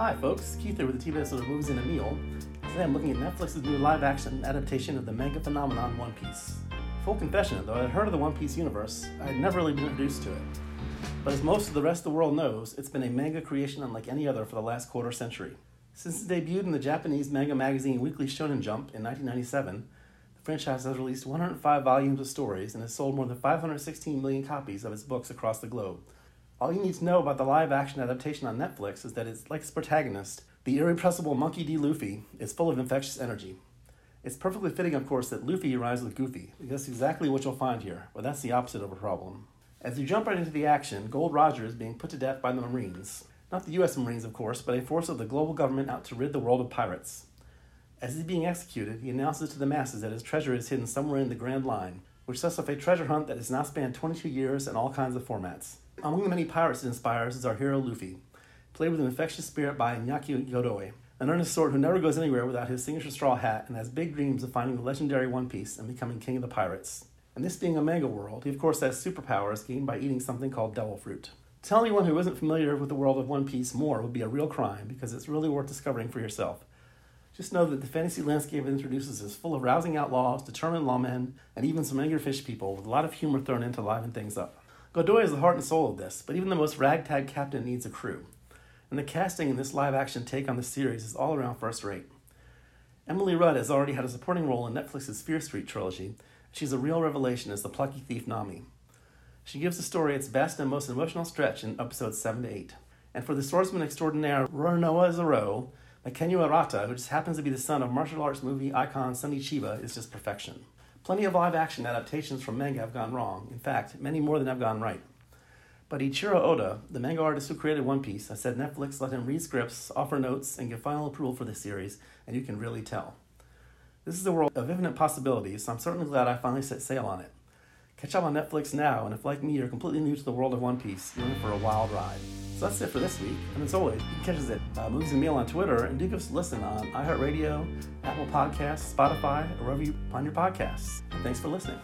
Hi, folks. Keith here with the TV episode of Movies in a Meal. Today I'm looking at Netflix's new live action adaptation of the manga phenomenon One Piece. Full confession, though I had heard of the One Piece universe, I had never really been introduced to it. But as most of the rest of the world knows, it's been a manga creation unlike any other for the last quarter century. Since it debuted in the Japanese manga magazine Weekly Shonen Jump in 1997, the franchise has released 105 volumes of stories and has sold more than 516 million copies of its books across the globe. All you need to know about the live action adaptation on Netflix is that it's like its protagonist, the irrepressible Monkey D. Luffy, is full of infectious energy. It's perfectly fitting, of course, that Luffy arrives with Goofy, that's exactly what you'll find here, but that's the opposite of a problem. As you jump right into the action, Gold Roger is being put to death by the Marines. Not the US Marines, of course, but a force of the global government out to rid the world of pirates. As he's being executed, he announces to the masses that his treasure is hidden somewhere in the Grand Line, which sets off a treasure hunt that has now spanned 22 years and all kinds of formats. Among the many pirates it inspires is our hero Luffy, played with an infectious spirit by Iñaki Godoy, an earnest sort who never goes anywhere without his signature straw hat and has big dreams of finding the legendary One Piece and becoming king of the pirates. And this being a manga world, he of course has superpowers gained by eating something called devil fruit. Tell anyone who isn't familiar with the world of One Piece more would be a real crime because it's really worth discovering for yourself. Just know that the fantasy landscape it introduces is full of rousing outlaws, determined lawmen, and even some angry fish people with a lot of humor thrown in to liven things up. Godoy is the heart and soul of this, but even the most ragtag captain needs a crew. And the casting in this live action take on the series is all around first rate. Emily Rudd has already had a supporting role in Netflix's Fear Street trilogy. She's a real revelation as the plucky thief Nami. She gives the story its best and most emotional stretch in episodes 7 to 8. And for the swordsman extraordinaire Roronoa Zoro, Mackenyu Arata, who just happens to be the son of martial arts movie icon Sonny Chiba, is just perfection. Plenty of live action adaptations from manga have gone wrong. In fact, many more than have gone right. But Eiichiro Oda, the manga artist who created One Piece, has said Netflix let him read scripts, offer notes, and give final approval for the series, and you can really tell. This is a world of infinite possibilities, so I'm certainly glad I finally set sail on it. Catch up on Netflix now, and if, like me, you're completely new to the world of One Piece, you're in for a wild ride. So that's it for this week, and as always, you can catch us at uh, Movies and Meal on Twitter, and do give us a listen on iHeartRadio, Apple Podcasts, Spotify, or wherever you find your podcasts. And thanks for listening.